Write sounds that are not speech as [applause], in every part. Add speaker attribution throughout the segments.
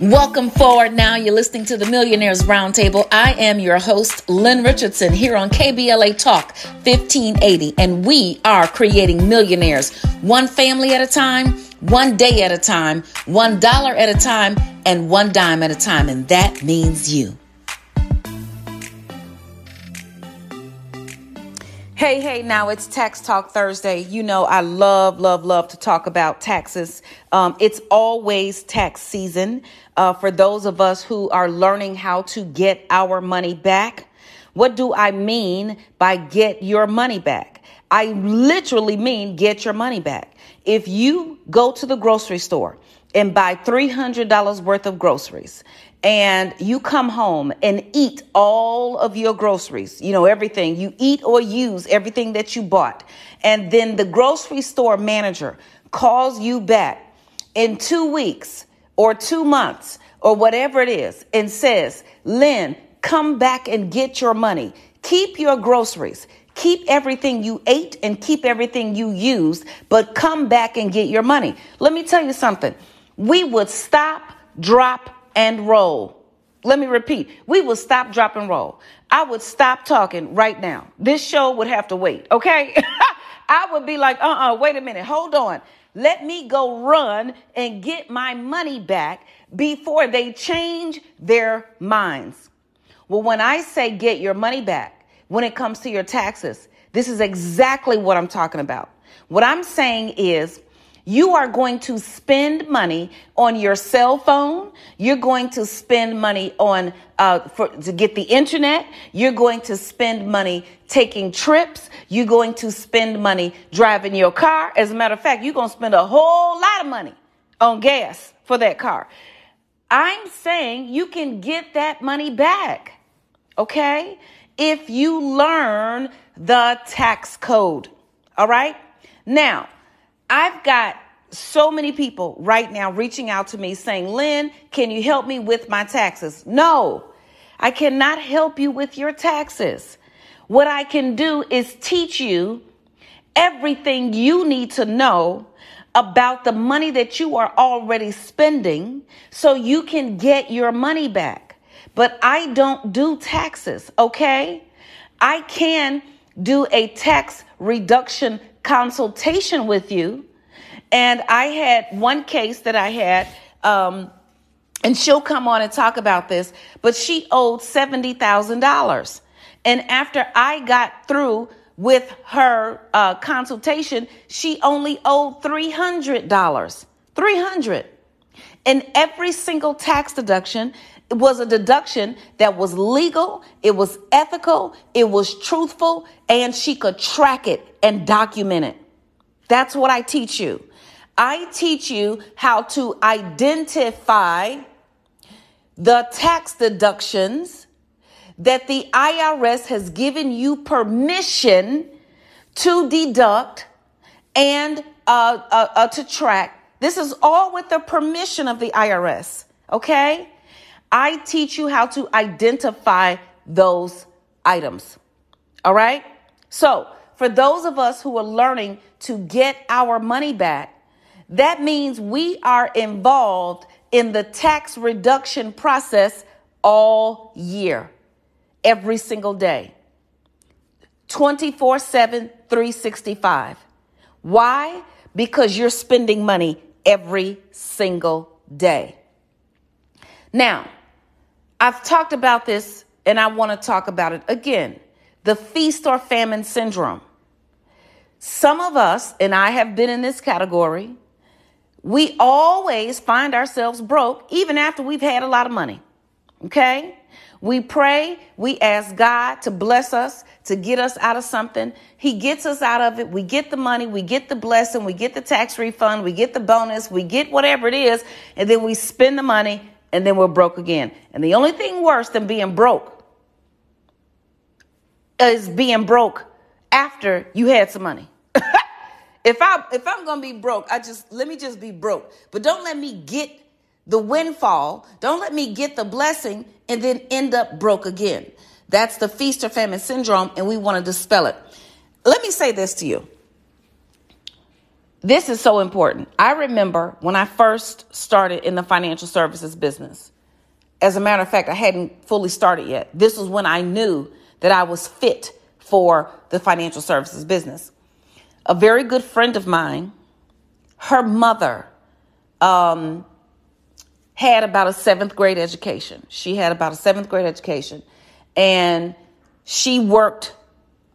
Speaker 1: Welcome forward now. You're listening to the Millionaires Roundtable. I am your host, Lynn Richardson, here on KBLA Talk 1580, and we are creating millionaires one family at a time, one day at a time, one dollar at a time, and one dime at a time, and that means you. Hey, hey, now it's Tax Talk Thursday. You know, I love, love, love to talk about taxes. Um, it's always tax season uh, for those of us who are learning how to get our money back. What do I mean by get your money back? I literally mean get your money back. If you go to the grocery store and buy $300 worth of groceries and you come home and eat all of your groceries, you know, everything you eat or use, everything that you bought. And then the grocery store manager calls you back in two weeks or two months or whatever it is and says, Lynn, come back and get your money. Keep your groceries. Keep everything you ate and keep everything you used, but come back and get your money. Let me tell you something. We would stop, drop, and roll. Let me repeat. We would stop, drop, and roll. I would stop talking right now. This show would have to wait, okay? [laughs] I would be like, uh uh-uh, uh wait a minute, hold on. Let me go run and get my money back before they change their minds. Well, when I say get your money back, when it comes to your taxes, this is exactly what I'm talking about. What I'm saying is you are going to spend money on your cell phone. You're going to spend money on uh, for, to get the internet. You're going to spend money taking trips. You're going to spend money driving your car. As a matter of fact, you're going to spend a whole lot of money on gas for that car. I'm saying you can get that money back. Okay? If you learn the tax code. All right? Now, I've got so many people right now reaching out to me saying, Lynn, can you help me with my taxes? No, I cannot help you with your taxes. What I can do is teach you everything you need to know about the money that you are already spending so you can get your money back. But I don't do taxes, okay? I can do a tax reduction consultation with you. And I had one case that I had, um, and she'll come on and talk about this, but she owed $70,000. And after I got through with her uh, consultation, she only owed $300. 300 And every single tax deduction was a deduction that was legal, it was ethical, it was truthful, and she could track it and document it. That's what I teach you. I teach you how to identify the tax deductions that the IRS has given you permission to deduct and uh, uh, uh, to track. This is all with the permission of the IRS. Okay? I teach you how to identify those items. All right? So, for those of us who are learning to get our money back, that means we are involved in the tax reduction process all year, every single day, 24 7, 365. Why? Because you're spending money every single day. Now, I've talked about this and I want to talk about it again the feast or famine syndrome. Some of us, and I have been in this category, we always find ourselves broke even after we've had a lot of money. Okay? We pray, we ask God to bless us, to get us out of something. He gets us out of it. We get the money, we get the blessing, we get the tax refund, we get the bonus, we get whatever it is, and then we spend the money and then we're broke again. And the only thing worse than being broke is being broke after you had some money. [laughs] if I if I'm gonna be broke, I just let me just be broke. But don't let me get the windfall. Don't let me get the blessing and then end up broke again. That's the feast or famine syndrome, and we want to dispel it. Let me say this to you. This is so important. I remember when I first started in the financial services business. As a matter of fact, I hadn't fully started yet. This was when I knew that I was fit for the financial services business. A very good friend of mine, her mother, um, had about a seventh grade education. She had about a seventh grade education. And she worked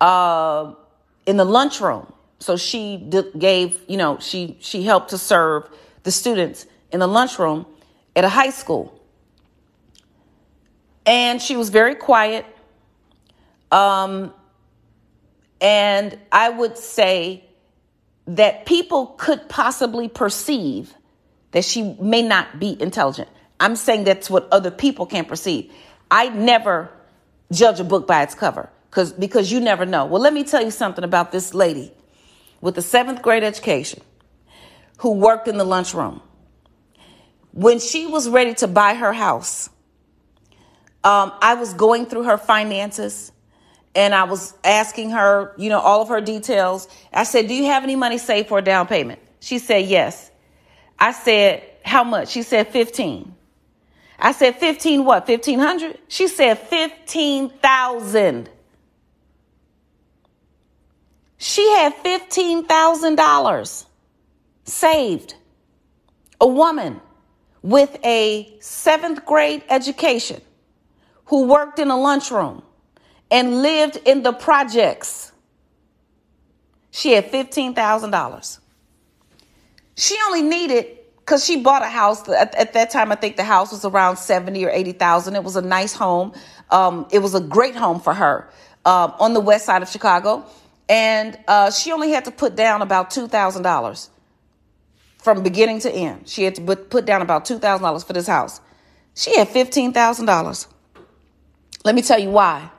Speaker 1: uh, in the lunchroom so she gave, you know, she she helped to serve the students in the lunchroom at a high school. And she was very quiet. Um, and I would say that people could possibly perceive that she may not be intelligent. I'm saying that's what other people can perceive. I never judge a book by its cover because because you never know. Well, let me tell you something about this lady with a seventh grade education who worked in the lunchroom. When she was ready to buy her house, um, I was going through her finances and I was asking her, you know, all of her details. I said, Do you have any money saved for a down payment? She said, Yes. I said, How much? She said, 15. I said, 15 what? 1500? She said, 15,000. She had $15,000 saved. A woman with a seventh grade education who worked in a lunchroom and lived in the projects. She had $15,000. She only needed because she bought a house at, at, that time. I think the house was around seventy or eighty thousand. It was a nice home. Um, it was a great home for her um, on the west side of Chicago and uh, she only had to put down about two thousand dollars from beginning to end. She had to put down about two thousand dollars for this house. She had fifteen thousand dollars. Let me tell you why.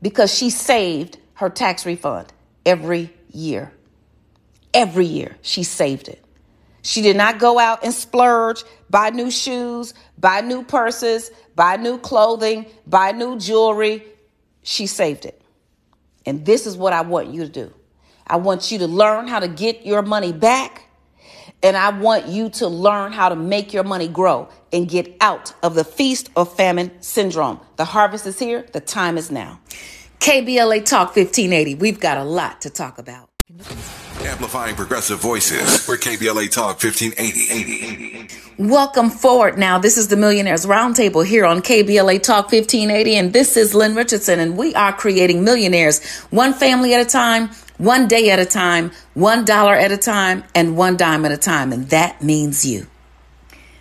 Speaker 1: Because she saved her tax refund every year. Every year she saved it. She did not go out and splurge, buy new shoes, buy new purses, buy new clothing, buy new jewelry. She saved it. And this is what I want you to do. I want you to learn how to get your money back. And I want you to learn how to make your money grow and get out of the feast or famine syndrome. The harvest is here. The time is now. KBLA Talk 1580. We've got a lot to talk about.
Speaker 2: Amplifying progressive voices. We're KBLA Talk 1580.
Speaker 1: Welcome forward now. This is the Millionaires Roundtable here on KBLA Talk 1580. And this is Lynn Richardson. And we are creating millionaires one family at a time, one day at a time, one dollar at a time, and one dime at a time. And that means you.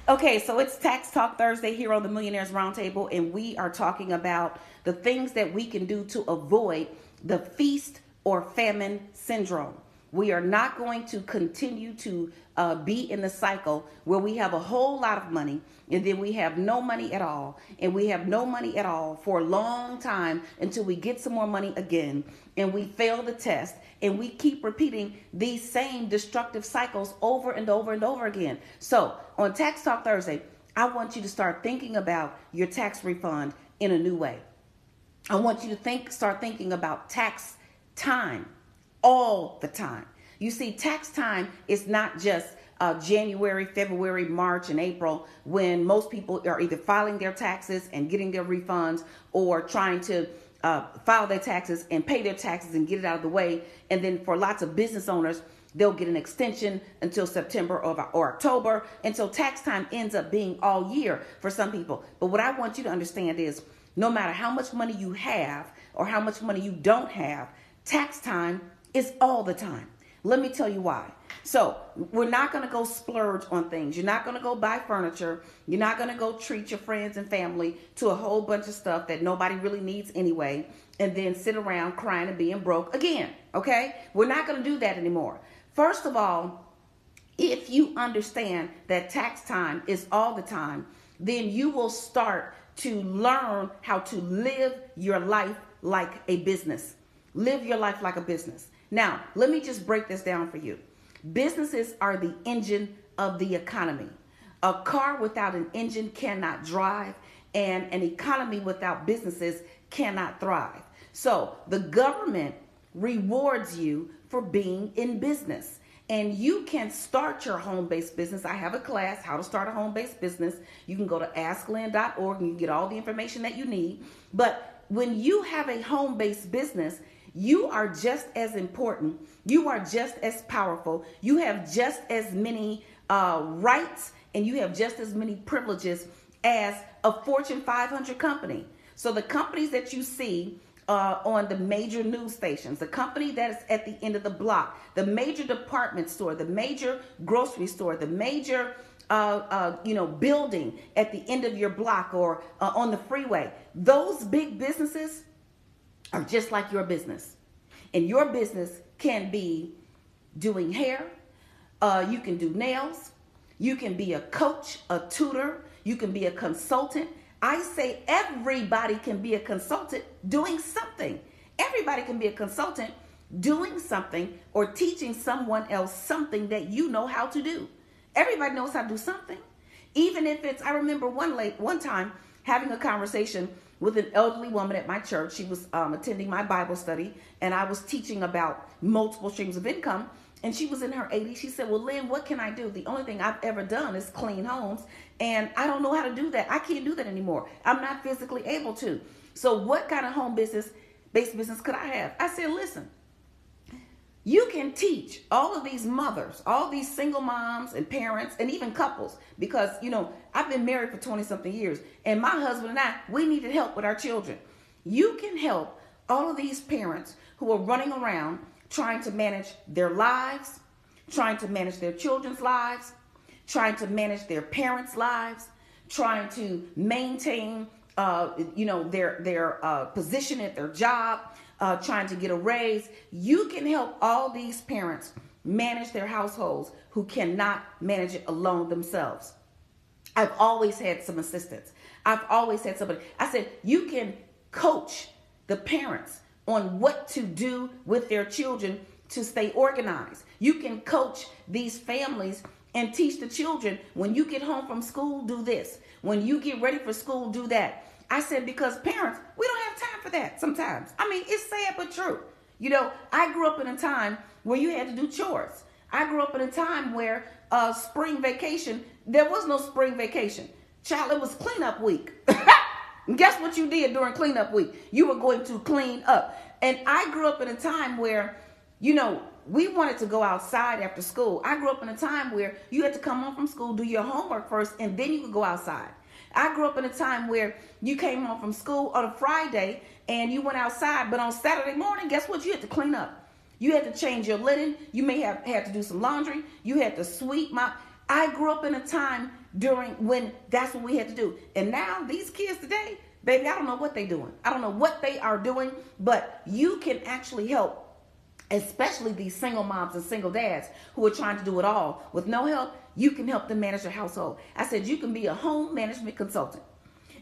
Speaker 1: Okay, so it's Tax Talk Thursday here on the Millionaires Roundtable. And we are talking about the things that we can do to avoid the feast or famine syndrome. We are not going to continue to uh, be in the cycle where we have a whole lot of money and then we have no money at all and we have no money at all for a long time until we get some more money again and we fail the test and we keep repeating these same destructive cycles over and over and over again. So, on Tax Talk Thursday, I want you to start thinking about your tax refund in a new way. I want you to think start thinking about tax time all the time. You see, tax time is not just uh, January, February, March, and April when most people are either filing their taxes and getting their refunds or trying to uh, file their taxes and pay their taxes and get it out of the way. And then for lots of business owners, they'll get an extension until September or, or October. And so tax time ends up being all year for some people. But what I want you to understand is no matter how much money you have or how much money you don't have, tax time is all the time. Let me tell you why. So, we're not going to go splurge on things. You're not going to go buy furniture. You're not going to go treat your friends and family to a whole bunch of stuff that nobody really needs anyway, and then sit around crying and being broke again. Okay? We're not going to do that anymore. First of all, if you understand that tax time is all the time, then you will start to learn how to live your life like a business. Live your life like a business. Now, let me just break this down for you. Businesses are the engine of the economy. A car without an engine cannot drive, and an economy without businesses cannot thrive. So, the government rewards you for being in business. and you can start your home based business. I have a class, How to Start a Home Based Business. You can go to asklynn.org and you get all the information that you need. But when you have a home based business, you are just as important. You are just as powerful. You have just as many uh, rights and you have just as many privileges as a Fortune 500 company. So the companies that you see uh, on the major news stations, the company that is at the end of the block, the major department store, the major grocery store, the major uh, uh, you know building at the end of your block or uh, on the freeway. Those big businesses are just like your business, and your business can be doing hair. Uh, you can do nails. You can be a coach, a tutor. You can be a consultant. I say everybody can be a consultant doing something. Everybody can be a consultant doing something or teaching someone else something that you know how to do. Everybody knows how to do something. Even if it's, I remember one late one time having a conversation with an elderly woman at my church. She was um, attending my Bible study, and I was teaching about multiple streams of income and she was in her 80s. She said, Well, Lynn, what can I do? The only thing I've ever done is clean homes, and I don't know how to do that. I can't do that anymore. I'm not physically able to. So, what kind of home business, based business could I have? I said, Listen, you can teach all of these mothers, all these single moms and parents, and even couples, because, you know, I've been married for 20 something years, and my husband and I, we needed help with our children. You can help all of these parents who are running around trying to manage their lives, trying to manage their children's lives, trying to manage their parents' lives, trying to maintain, uh, you know, their their uh, position at their job, uh, trying to get a raise. You can help all these parents manage their households who cannot manage it alone themselves. I've always had some assistance. I've always had somebody. I said you can coach the parents on what to do with their children to stay organized. You can coach these families and teach the children when you get home from school, do this. When you get ready for school, do that. I said, because parents, we don't have time for that sometimes. I mean, it's sad but true. You know, I grew up in a time where you had to do chores. I grew up in a time where uh, spring vacation, there was no spring vacation. Child, it was cleanup week. [laughs] Guess what you did during cleanup week? You were going to clean up. And I grew up in a time where, you know, we wanted to go outside after school. I grew up in a time where you had to come home from school, do your homework first, and then you could go outside. I grew up in a time where you came home from school on a Friday and you went outside, but on Saturday morning, guess what? You had to clean up. You had to change your linen. You may have had to do some laundry. You had to sweep my. I grew up in a time during when that's what we had to do. And now these kids today, baby, I don't know what they're doing. I don't know what they are doing, but you can actually help especially these single moms and single dads who are trying to do it all with no help, you can help them manage their household. I said you can be a home management consultant.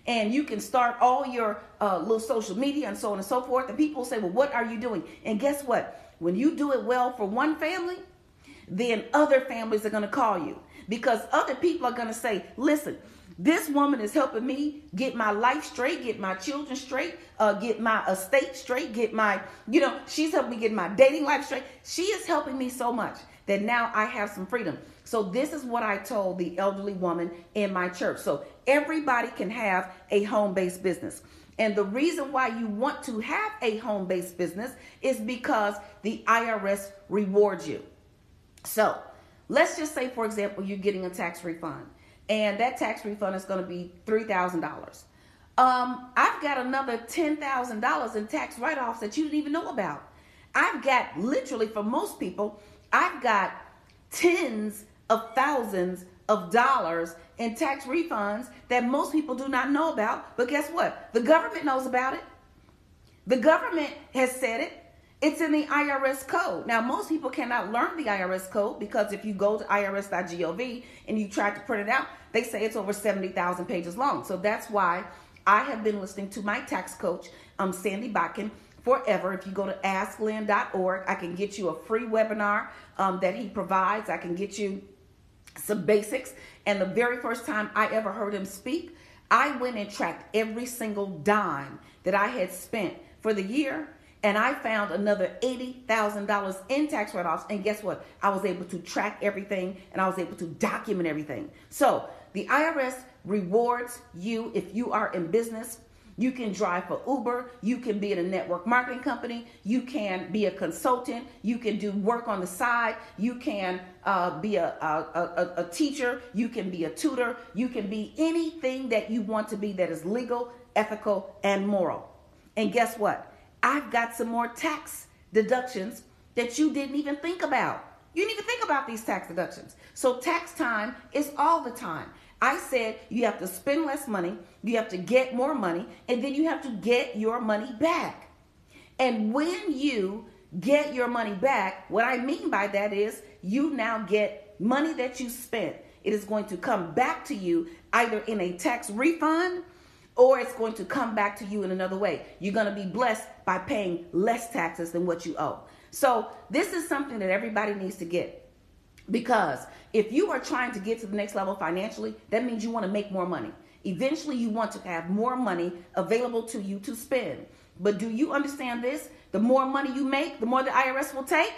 Speaker 1: And you can start all your uh, little social media and so on and so forth. And people say, well, what are you doing? And guess what? When you do it well for one family, then other families are going to call you because other people are going to say, listen, this woman is helping me get my life straight, get my children straight, uh, get my estate straight, get my, you know, she's helping me get my dating life straight. She is helping me so much that now I have some freedom. So, this is what I told the elderly woman in my church. So, everybody can have a home based business. And the reason why you want to have a home based business is because the IRS rewards you. So, let's just say, for example, you're getting a tax refund, and that tax refund is going to be $3,000. Um, I've got another $10,000 in tax write offs that you didn't even know about. I've got literally, for most people, I've got tens of thousands of dollars in tax refunds that most people do not know about. But guess what? The government knows about it. The government has said it. It's in the IRS code. Now, most people cannot learn the IRS code because if you go to irs.gov and you try to print it out, they say it's over 70,000 pages long. So that's why I have been listening to my tax coach, um, Sandy Botkin, forever. If you go to asklynn.org, I can get you a free webinar um, that he provides. I can get you some basics. And the very first time I ever heard him speak, I went and tracked every single dime that I had spent for the year and I found another $80,000 in tax write offs. And guess what? I was able to track everything and I was able to document everything. So the IRS rewards you if you are in business. You can drive for Uber. You can be in a network marketing company. You can be a consultant. You can do work on the side. You can uh, be a, a, a, a teacher. You can be a tutor. You can be anything that you want to be that is legal, ethical, and moral. And guess what? I've got some more tax deductions that you didn't even think about. You didn't even think about these tax deductions. So tax time is all the time. I said you have to spend less money, you have to get more money, and then you have to get your money back. And when you get your money back, what I mean by that is you now get money that you spent. It is going to come back to you either in a tax refund or it's going to come back to you in another way. You're going to be blessed by paying less taxes than what you owe. So, this is something that everybody needs to get. Because if you are trying to get to the next level financially, that means you want to make more money. Eventually, you want to have more money available to you to spend. But do you understand this? The more money you make, the more the IRS will take.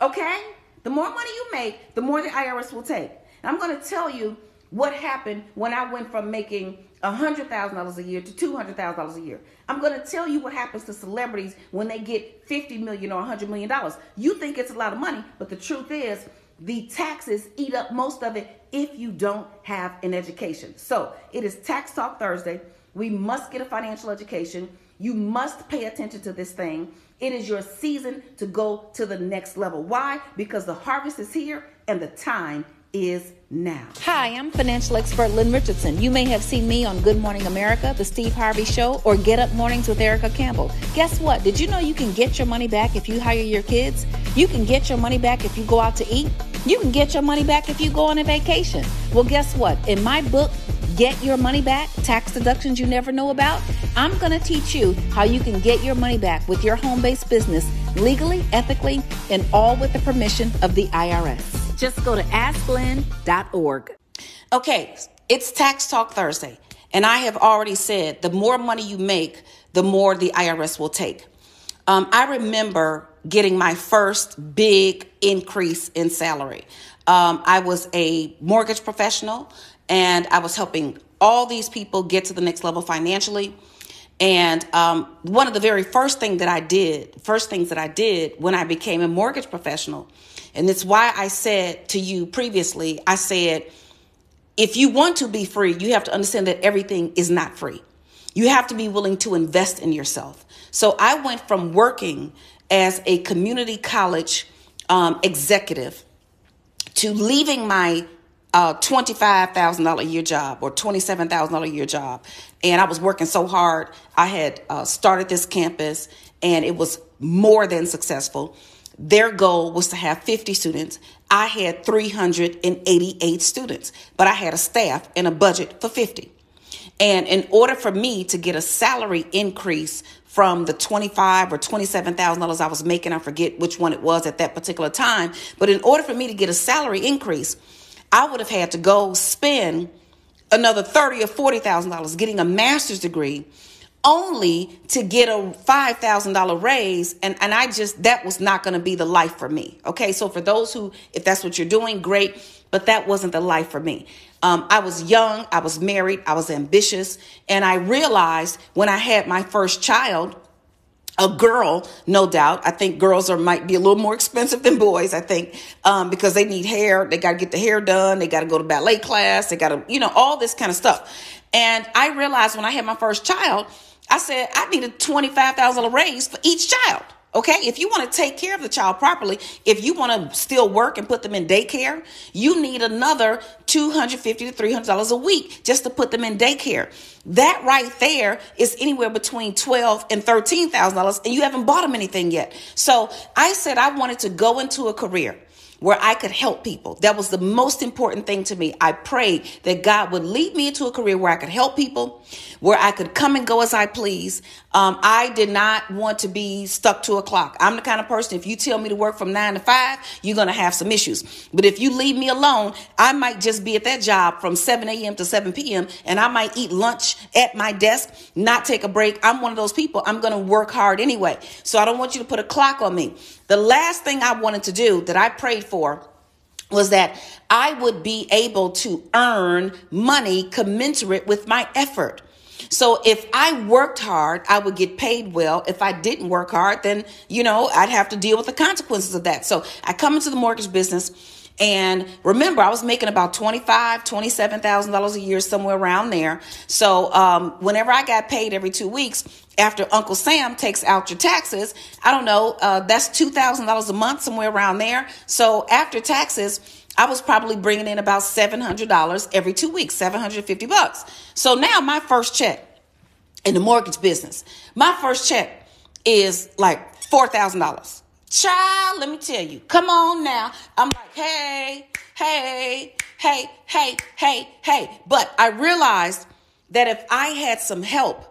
Speaker 1: Okay? The more money you make, the more the IRS will take. And I'm going to tell you what happened when I went from making $100,000 a year to $200,000 a year. I'm going to tell you what happens to celebrities when they get 50 million or 100 million dollars. You think it's a lot of money, but the truth is the taxes eat up most of it if you don't have an education. So, it is Tax Talk Thursday. We must get a financial education. You must pay attention to this thing. It is your season to go to the next level. Why? Because the harvest is here and the time is now.
Speaker 3: Hi, I'm financial expert Lynn Richardson. You may have seen me on Good Morning America, The Steve Harvey Show, or Get Up Mornings with Erica Campbell. Guess what? Did you know you can get your money back if you hire your kids? You can get your money back if you go out to eat? You can get your money back if you go on a vacation. Well, guess what? In my book, Get Your Money Back Tax Deductions You Never Know About, I'm going to teach you how you can get your money back with your home based business legally, ethically, and all with the permission of the IRS. Just go to asklynn.org.
Speaker 1: Okay, it's Tax Talk Thursday. And I have already said the more money you make, the more the IRS will take. Um, I remember getting my first big increase in salary. Um, I was a mortgage professional and I was helping all these people get to the next level financially. And um, one of the very first thing that I did, first things that I did when I became a mortgage professional and it's why I said to you previously, I said, if you want to be free, you have to understand that everything is not free. You have to be willing to invest in yourself. So I went from working as a community college um, executive to leaving my uh, $25,000 a year job or $27,000 a year job. And I was working so hard. I had uh, started this campus and it was more than successful. Their goal was to have 50 students. I had 388 students, but I had a staff and a budget for 50. And in order for me to get a salary increase from the 25 or 27,000 dollars I was making, I forget which one it was at that particular time, but in order for me to get a salary increase, I would have had to go spend another 30 or 40,000 dollars getting a master's degree only to get a $5,000 raise. And, and I just, that was not going to be the life for me. Okay. So for those who, if that's what you're doing, great. But that wasn't the life for me. Um, I was young, I was married, I was ambitious. And I realized when I had my first child, a girl, no doubt. I think girls are might be a little more expensive than boys. I think um, because they need hair, they got to get the hair done, they got to go to ballet class, they got to, you know, all this kind of stuff. And I realized when I had my first child I said, I need a $25,000 raise for each child. Okay, if you want to take care of the child properly, if you want to still work and put them in daycare, you need another 250 to $300 a week just to put them in daycare. That right there is anywhere between $12 and $13,000 and you haven't bought them anything yet. So I said I wanted to go into a career where I could help people. That was the most important thing to me. I prayed that God would lead me into a career where I could help people, where I could come and go as I please. Um, I did not want to be stuck to a clock. I'm the kind of person, if you tell me to work from nine to five, you're going to have some issues. But if you leave me alone, I might just be at that job from 7 a.m. to 7 p.m. and I might eat lunch at my desk, not take a break. I'm one of those people. I'm going to work hard anyway. So I don't want you to put a clock on me. The last thing I wanted to do that I prayed for was that I would be able to earn money commensurate with my effort. So if I worked hard, I would get paid well. If I didn't work hard, then, you know, I'd have to deal with the consequences of that. So I come into the mortgage business and remember, I was making about $25,000, $27,000 a year, somewhere around there. So um, whenever I got paid every two weeks, after Uncle Sam takes out your taxes, I don't know, uh, that's $2,000 a month, somewhere around there. So after taxes, I was probably bringing in about $700 every two weeks, 750 bucks. So now my first check in the mortgage business, my first check is like $4,000. Child, let me tell you, come on now. I'm like, hey, hey, hey, hey, hey, hey. But I realized that if I had some help,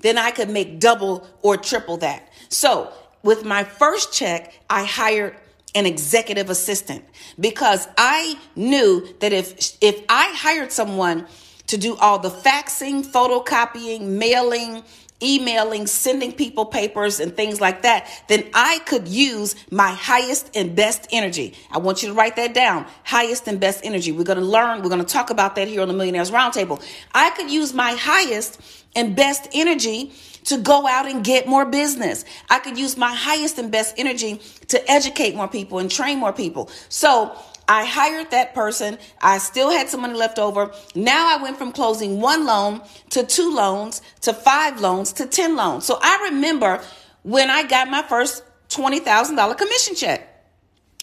Speaker 1: then I could make double or triple that. So with my first check, I hired an executive assistant because I knew that if if I hired someone to do all the faxing, photocopying, mailing, emailing, sending people papers and things like that, then I could use my highest and best energy. I want you to write that down. Highest and best energy. We're going to learn, we're going to talk about that here on the Millionaires Roundtable. I could use my highest and best energy to go out and get more business. I could use my highest and best energy to educate more people and train more people. So I hired that person. I still had some money left over. Now I went from closing one loan to two loans to five loans to 10 loans. So I remember when I got my first $20,000 commission check.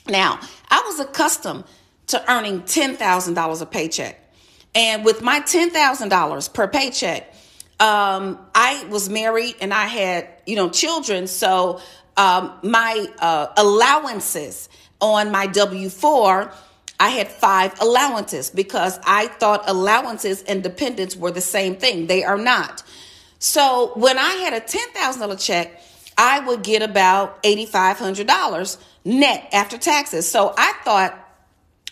Speaker 1: Now, I was accustomed to earning $10,000 a paycheck. And with my $10,000 per paycheck, um, I was married and I had, you know, children. So um, my uh, allowances on my W 4, I had five allowances because I thought allowances and dependents were the same thing. They are not. So when I had a $10,000 check, I would get about $8,500 net after taxes. So I thought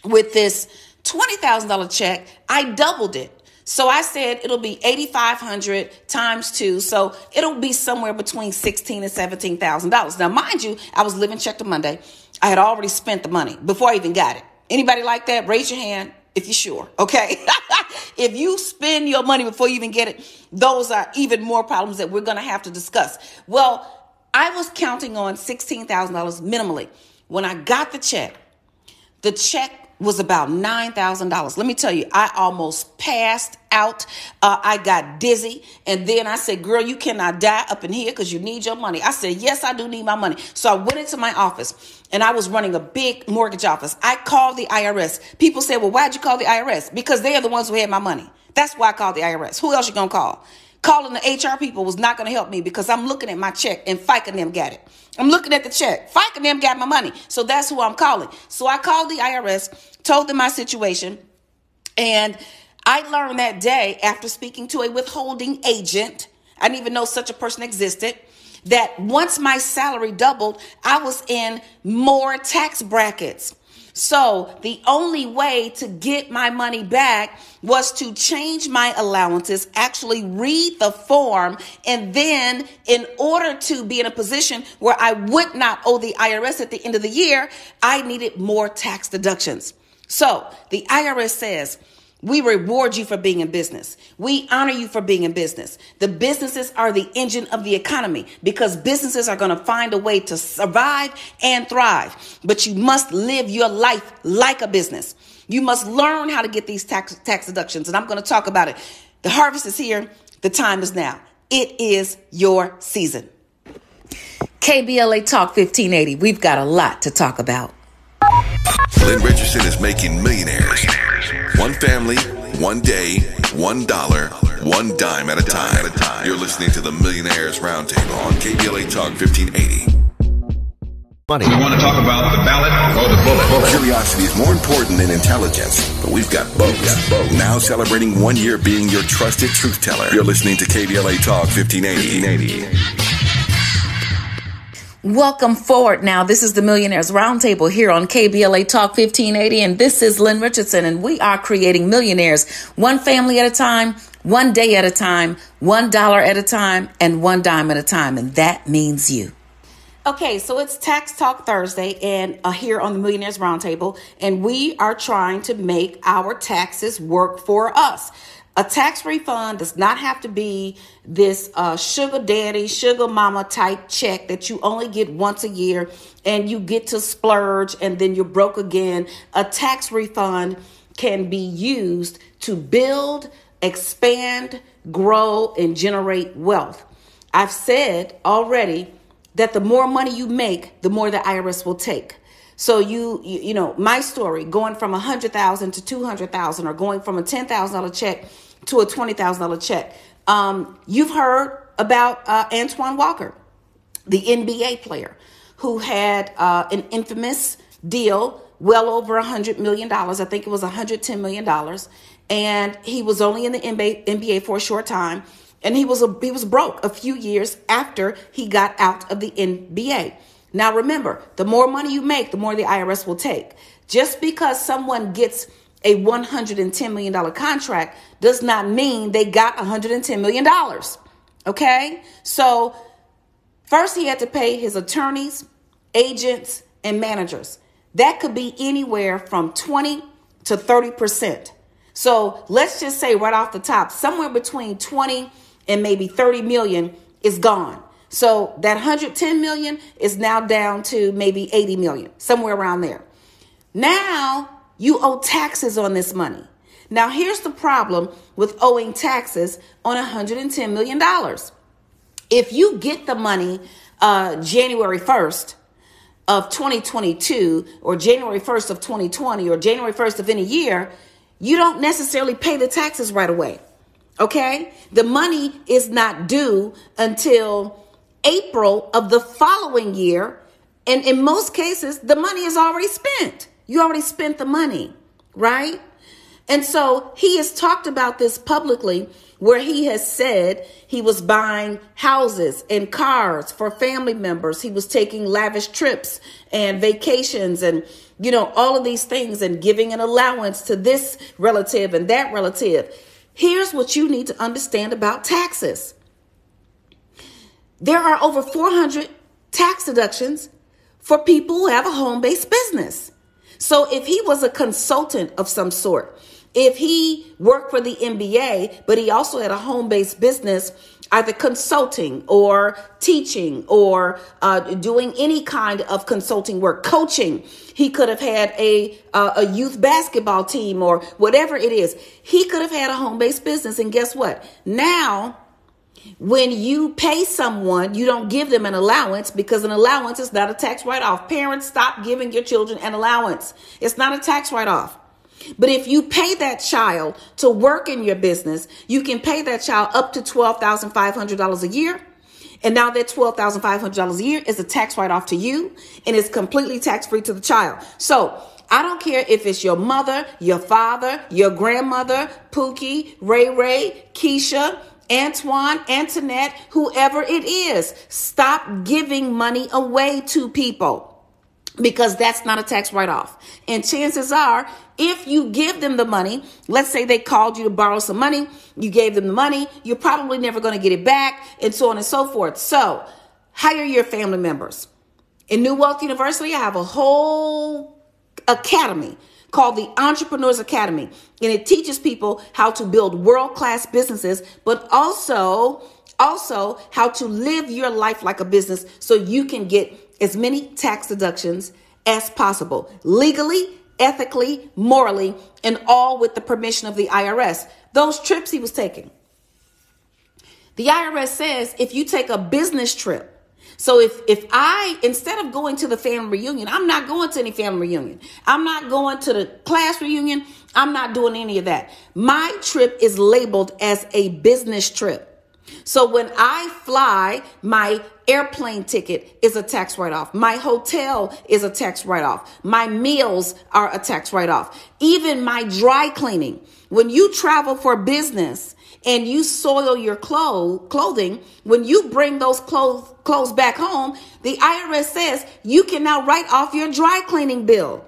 Speaker 1: with this $20,000 check, I doubled it. So I said it'll be 8,500 times two. So it'll be somewhere between 16 and $17,000. Now, mind you, I was living check to Monday. I had already spent the money before I even got it. Anybody like that? Raise your hand if you're sure. Okay. [laughs] if you spend your money before you even get it, those are even more problems that we're going to have to discuss. Well, I was counting on $16,000 minimally. When I got the check, the check was about $9,000. Let me tell you, I almost passed out. Uh, I got dizzy. And then I said, Girl, you cannot die up in here because you need your money. I said, Yes, I do need my money. So I went into my office and I was running a big mortgage office. I called the IRS. People said, Well, why'd you call the IRS? Because they are the ones who had my money. That's why I called the IRS. Who else you gonna call? Calling the HR people was not to help me because I'm looking at my check and FICA and them got it. I'm looking at the check. FICA and them got my money. So that's who I'm calling. So I called the IRS, told them my situation, and I learned that day after speaking to a withholding agent, I didn't even know such a person existed, that once my salary doubled, I was in more tax brackets. So the only way to get my money back was to change my allowances, actually read the form, and then in order to be in a position where I would not owe the IRS at the end of the year, I needed more tax deductions. So the IRS says, we reward you for being in business. We honor you for being in business. The businesses are the engine of the economy because businesses are going to find a way to survive and thrive. But you must live your life like a business. You must learn how to get these tax, tax deductions. And I'm going to talk about it. The harvest is here. The time is now. It is your season. KBLA Talk 1580. We've got a lot to talk about.
Speaker 2: Lynn Richardson is making millionaires. One family, one day, one dollar, one dime at a time. You're listening to the Millionaires Roundtable on KBLA Talk 1580.
Speaker 4: money.
Speaker 2: We want to talk about the ballot or the bullet. Curiosity is more important than intelligence, but we've got both. both. Now celebrating one year being your trusted truth teller. You're listening to KBLA Talk 1580. 1580.
Speaker 1: Welcome forward now. This is the Millionaires Roundtable here on KBLA Talk 1580, and this is Lynn Richardson, and we are creating millionaires one family at a time, one day at a time, one dollar at a time, and one dime at a time, and that means you. Okay, so it's Tax Talk Thursday, and uh, here on the Millionaires Roundtable, and we are trying to make our taxes work for us. A tax refund does not have to be this uh, sugar daddy, sugar mama type check that you only get once a year and you get to splurge and then you're broke again. A tax refund can be used to build, expand, grow, and generate wealth. I've said already that the more money you make, the more the IRS will take. So you, you, you know, my story going from a hundred thousand to two hundred thousand, or going from a ten thousand dollar check to a twenty thousand dollar check. Um, you've heard about uh, Antoine Walker, the NBA player, who had uh, an infamous deal, well over a hundred million dollars. I think it was a hundred ten million dollars, and he was only in the NBA, NBA for a short time and he was a, he was broke a few years after he got out of the NBA. Now remember, the more money you make, the more the IRS will take. Just because someone gets a $110 million contract does not mean they got $110 million. Okay? So, first he had to pay his attorneys, agents, and managers. That could be anywhere from 20 to 30%. So, let's just say right off the top, somewhere between 20 and maybe 30 million is gone. So that 110 million is now down to maybe 80 million, somewhere around there. Now you owe taxes on this money. Now here's the problem with owing taxes on 110 million dollars. If you get the money uh, January 1st of 2022 or January 1st of 2020 or January 1st of any year, you don't necessarily pay the taxes right away. Okay? The money is not due until April of the following year. And in most cases, the money is already spent. You already spent the money, right? And so he has talked about this publicly where he has said he was buying houses and cars for family members. He was taking lavish trips and vacations and, you know, all of these things and giving an allowance to this relative and that relative. Here's what you need to understand about taxes there are over 400 tax deductions for people who have a home based business. So if he was a consultant of some sort, if he worked for the NBA, but he also had a home based business, either consulting or teaching or uh, doing any kind of consulting work, coaching, he could have had a uh, a youth basketball team or whatever it is. He could have had a home based business, and guess what? Now when you pay someone, you don't give them an allowance because an allowance is not a tax write off. Parents, stop giving your children an allowance. It's not a tax write off. But if you pay that child to work in your business, you can pay that child up to $12,500 a year. And now that $12,500 a year is a tax write off to you and it's completely tax free to the child. So I don't care if it's your mother, your father, your grandmother, Pookie, Ray Ray, Keisha, Antoine, Antoinette, whoever it is. Stop giving money away to people because that's not a tax write off. And chances are, if you give them the money, let's say they called you to borrow some money, you gave them the money, you're probably never going to get it back, and so on and so forth. So, hire your family members. In New Wealth University, I have a whole academy called the Entrepreneurs Academy, and it teaches people how to build world-class businesses, but also also how to live your life like a business so you can get as many tax deductions as possible, legally, ethically, morally, and all with the permission of the IRS. Those trips he was taking. The IRS says if you take a business trip, so if if I instead of going to the family reunion, I'm not going to any family reunion. I'm not going to the class reunion. I'm not doing any of that. My trip is labeled as a business trip. So when I fly, my airplane ticket is a tax write off. My hotel is a tax write off. My meals are a tax write off. Even my dry cleaning. When you travel for business and you soil your clothes, clothing, when you bring those clothes, clothes back home, the IRS says you can now write off your dry cleaning bill.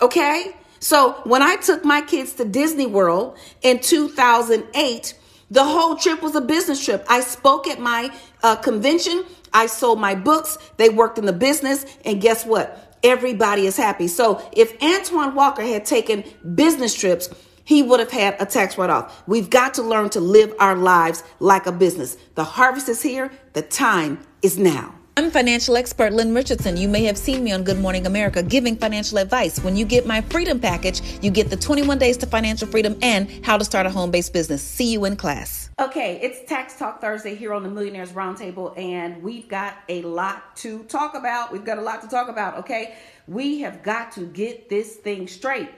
Speaker 1: Okay? So when I took my kids to Disney World in 2008, the whole trip was a business trip. I spoke at my uh, convention. I sold my books. They worked in the business. And guess what? Everybody is happy. So if Antoine Walker had taken business trips, he would have had a tax write off. We've got to learn to live our lives like a business. The harvest is here. The time is now.
Speaker 3: I'm financial expert Lynn Richardson. You may have seen me on Good Morning America giving financial advice. When you get my freedom package, you get the 21 days to financial freedom and how to start a home based business. See you in class.
Speaker 1: Okay, it's Tax Talk Thursday here on the Millionaires Roundtable, and we've got a lot to talk about. We've got a lot to talk about, okay? We have got to get this thing straight,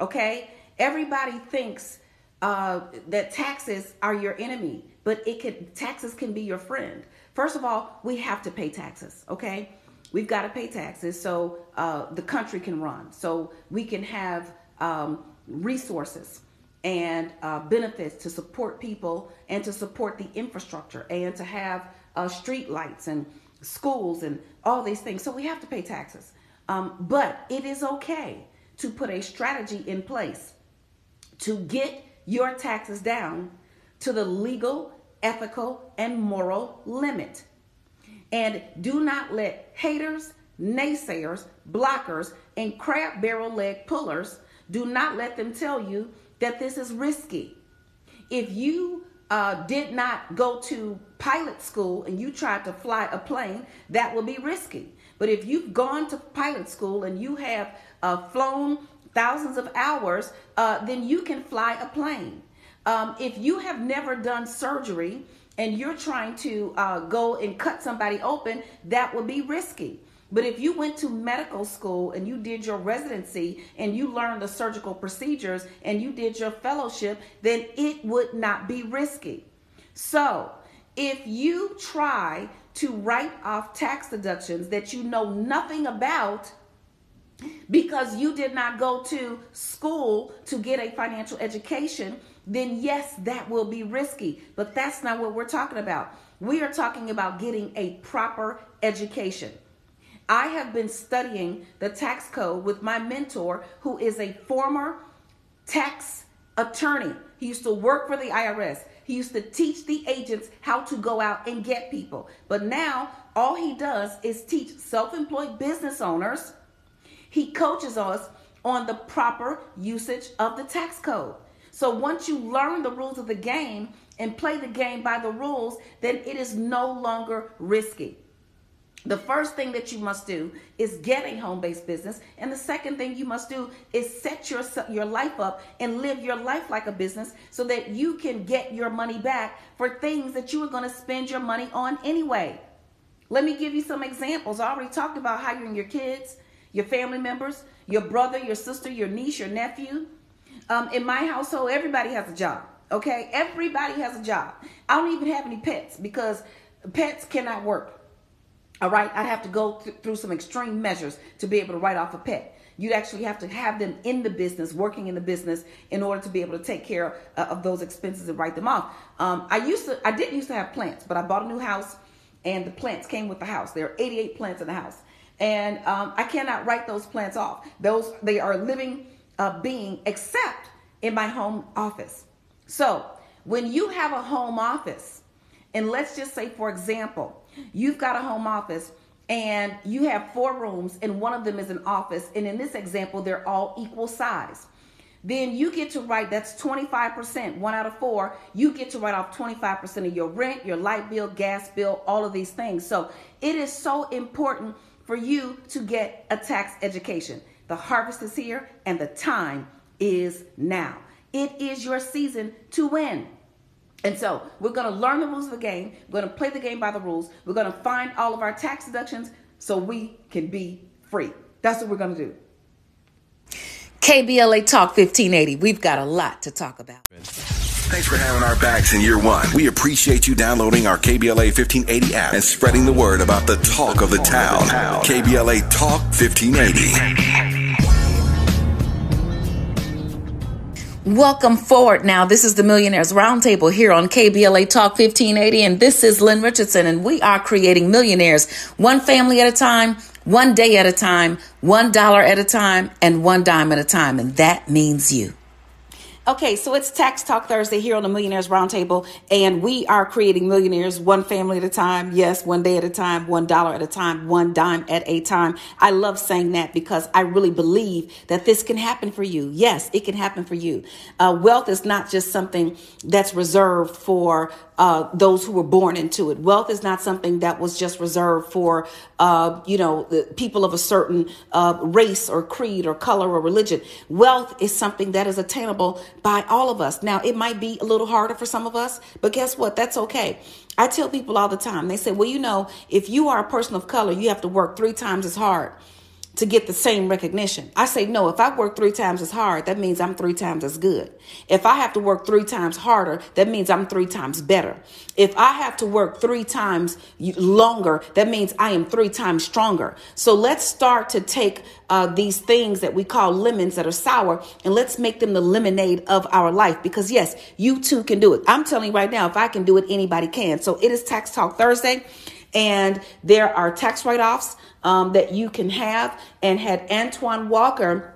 Speaker 1: okay? Everybody thinks uh, that taxes are your enemy, but it can taxes can be your friend. First of all, we have to pay taxes, okay? We've got to pay taxes so uh, the country can run, so we can have um, resources and uh, benefits to support people and to support the infrastructure and to have uh, street lights and schools and all these things. So we have to pay taxes. Um, but it is okay to put a strategy in place to get your taxes down to the legal ethical, and moral limit. And do not let haters, naysayers, blockers, and crab barrel leg pullers, do not let them tell you that this is risky. If you uh, did not go to pilot school and you tried to fly a plane, that will be risky. But if you've gone to pilot school and you have uh, flown thousands of hours, uh, then you can fly a plane. Um, if you have never done surgery and you're trying to uh, go and cut somebody open, that would be risky. But if you went to medical school and you did your residency and you learned the surgical procedures and you did your fellowship, then it would not be risky. So, if you try to write off tax deductions that you know nothing about because you did not go to school to get a financial education, then yes, that will be risky. But that's not what we're talking about. We are talking about getting a proper education. I have been studying the tax code with my mentor, who is a former tax attorney. He used to work for the IRS. He used to teach the agents how to go out and get people. But now, all he does is teach self employed business owners. He coaches us on the proper usage of the tax code. So once you learn the rules of the game and play the game by the rules, then it is no longer risky. The first thing that you must do is get a home based business. And the second thing you must do is set your, your life up and live your life like a business so that you can get your money back for things that you are going to spend your money on anyway. Let me give you some examples. I already talked about hiring your kids, your family members, your brother, your sister, your niece, your nephew. Um, in my household, everybody has a job. Okay, everybody has a job. I don't even have any pets because pets cannot work. All right, I'd have to go th- through some extreme measures to be able to write off a pet. You'd actually have to have them in the business, working in the business, in order to be able to take care uh, of those expenses and write them off. Um, I used to, I didn't used to have plants, but I bought a new house, and the plants came with the house. There are 88 plants in the house, and um, I cannot write those plants off. Those they are living uh, being except in my home office. So when you have a home office, and let's just say, for example, you've got a home office and you have four rooms, and one of them is an office, and in this example, they're all equal size. Then you get to write, that's 25%, one out of four. You get to write off 25% of your rent, your light bill, gas bill, all of these things. So it is so important for you to get a tax education. The harvest is here and the time is now. It is your season to win. And so we're going to learn the rules of the game. We're going to play the game by the rules. We're going to find all of our tax deductions so we can be free. That's what we're going to do.
Speaker 3: KBLA Talk 1580. We've got a lot to talk about.
Speaker 2: Thanks for having our backs in year one. We appreciate you downloading our KBLA 1580 app and spreading the word about the talk of the town. KBLA Talk 1580.
Speaker 1: Welcome forward now. This is the Millionaires Roundtable here on KBLA Talk 1580, and this is Lynn Richardson, and we are creating millionaires one family at a time, one day at a time, one dollar at a time, and one dime at a time, and that means you. Okay, so it's Tax Talk Thursday here on the Millionaires Roundtable, and we are creating millionaires one family at a time. Yes, one day at a time, one dollar at a time, one dime at a time. I love saying that because I really believe that this can happen for you. Yes, it can happen for you. Uh, wealth is not just something that's reserved for uh, those who were born into it. Wealth is not something that was just reserved for, uh, you know, people of a certain uh, race or creed or color or religion. Wealth is something that is attainable by all of us. Now, it might be a little harder for some of us, but guess what? That's okay. I tell people all the time, they say, well, you know, if you are a person of color, you have to work three times as hard to get the same recognition. I say, no, if I work three times as hard, that means I'm three times as good. If I have to work three times harder, that means I'm three times better. If I have to work three times longer, that means I am three times stronger. So let's start to take uh, these things that we call lemons that are sour and let's make them the lemonade of our life because yes, you too can do it. I'm telling you right now, if I can do it, anybody can. So it is Tax Talk Thursday and there are tax write offs um, that you can have. And had Antoine Walker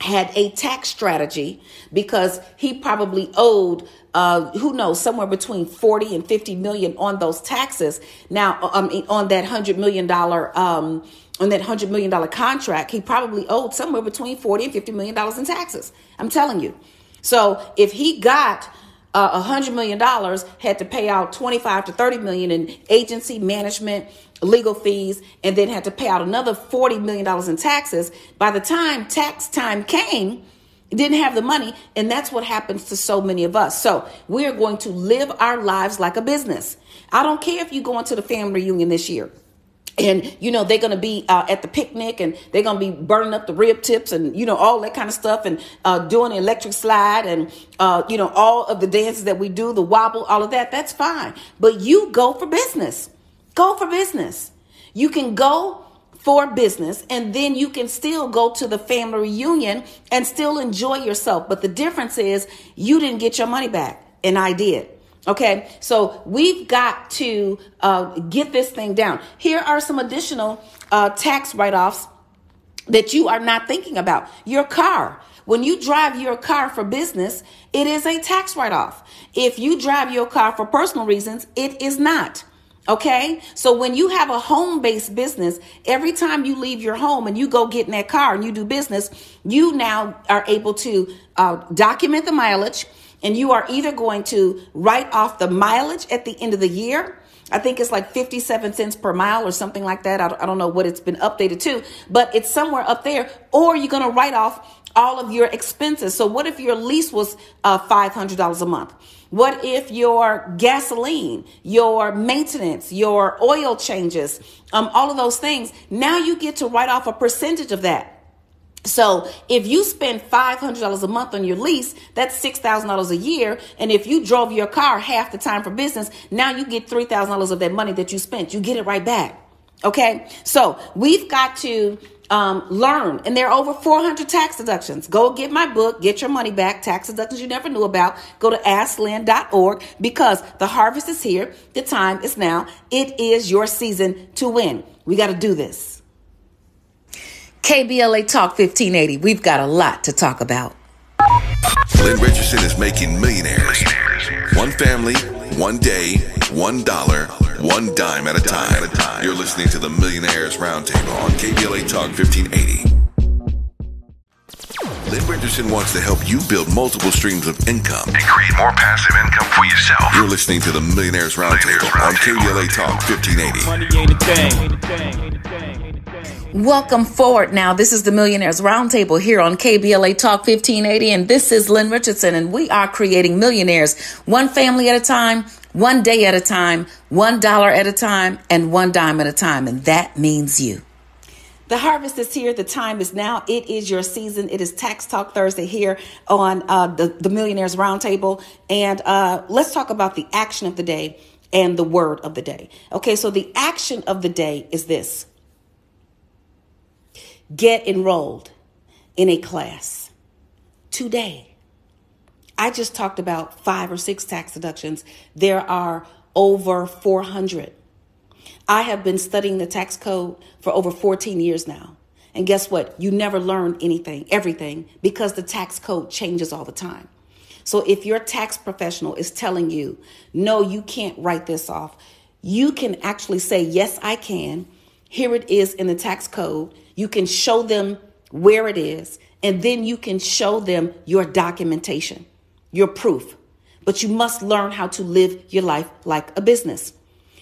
Speaker 1: had a tax strategy because he probably owed uh, who knows somewhere between 40 and 50 million on those taxes. Now um, on that 100 million dollar um, on that 100 million dollar contract he probably owed somewhere between 40 and 50 million dollars in taxes. I'm telling you. So if he got uh, a hundred million dollars had to pay out 25 to 30 million in agency management legal fees and then had to pay out another 40 million dollars in taxes. By the time tax time came didn't have the money and that's what happens to so many of us. So we're going to live our lives like a business. I don't care if you go into the family reunion this year and you know they're to be uh, at the picnic and they're to be burning up the rib tips and you know all that kind of stuff and uh, doing the electric slide and uh, you know all of the dances that we do the wobble all of that that's fine. But you go for business. Go for business. You can go for business and then you can still go to the family reunion and still enjoy yourself. But the difference is you didn't get your money back and i did Okay, so we've got to uh, get this thing down. Here are some additional uh, tax write offs that you are not thinking about. Your car. When you drive your car for business, it is a tax write off. If you drive your car for personal reasons, it is not. Okay. So when you have a home based business, every time you leave your home and you go get in that car and you do business, you now are able to uh, document the mileage and you are either going to write off the mileage at the end of the year. I think it's like 57 cents per mile or something like that. I don't know what it's been updated to, but it's somewhere up there. Or you're going to write off all of your expenses. So what if your lease was uh, $500 a month? What if your gasoline, your maintenance, your oil changes, um, all of those things, now you get to write off a percentage of that. So if you spend $500 a month on your lease, that's $6,000 a year. And if you drove your car half the time for business, now you get $3,000 of that money that you spent. You get it right back. Okay. So we've got to um, learn. And there are over 400 tax deductions. Go get my book, get your money back, tax deductions you never knew about. Go to asklynn.org because the harvest is here. The time is now. It is your season to win. We got to do this. KBLA Talk 1580. We've got a lot to talk about.
Speaker 2: Lynn Richardson is making millionaires. One family, one day, one dollar, one dime at a time. You're listening to the Millionaires Roundtable on KBLA Talk 1580. Lynn Richardson wants to help you build multiple streams of income
Speaker 5: and create more passive income for yourself.
Speaker 2: You're listening to the Millionaires Roundtable on KBLA Talk 1580. Money ain't a
Speaker 1: thing. Welcome forward now. This is the Millionaires Roundtable here on KBLA Talk 1580, and this is Lynn Richardson, and we are creating millionaires one family at a time, one day at a time, one dollar at a time, and one dime at a time, and that means you. The harvest is here. The time is now. It is your season. It is Tax Talk Thursday here on uh, the, the Millionaires Roundtable. And uh, let's talk about the action of the day and the word of the day. Okay, so the action of the day is this get enrolled in a class today. I just talked about five or six tax deductions. There are over 400. I have been studying the tax code for over 14 years now. And guess what? You never learn anything, everything, because the tax code changes all the time. So if your tax professional is telling you, no, you can't write this off, you can actually say, yes, I can. Here it is in the tax code. You can show them where it is, and then you can show them your documentation, your proof. But you must learn how to live your life like a business.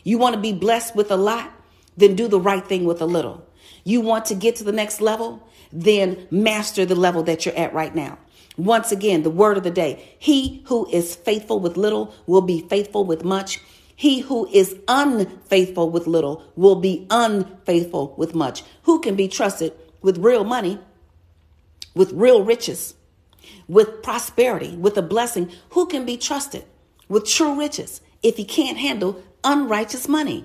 Speaker 1: You want to be blessed with a lot? Then do the right thing with a little. You want to get to the next level? Then master the level that you're at right now. Once again, the word of the day He who is faithful with little will be faithful with much. He who is unfaithful with little will be unfaithful with much. Who can be trusted with real money, with real riches, with prosperity, with a blessing? Who can be trusted with true riches if he can't handle unrighteous money.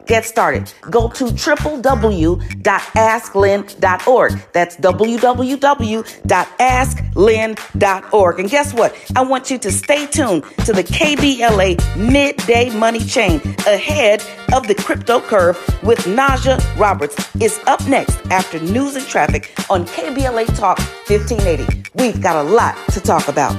Speaker 3: get started. Go to www.asklynn.org. That's www.asklynn.org. And guess what? I want you to stay tuned to the KBLA Midday Money Chain ahead of the crypto curve with Naja Roberts is up next after news and traffic on KBLA Talk 1580. We've got a lot to talk about.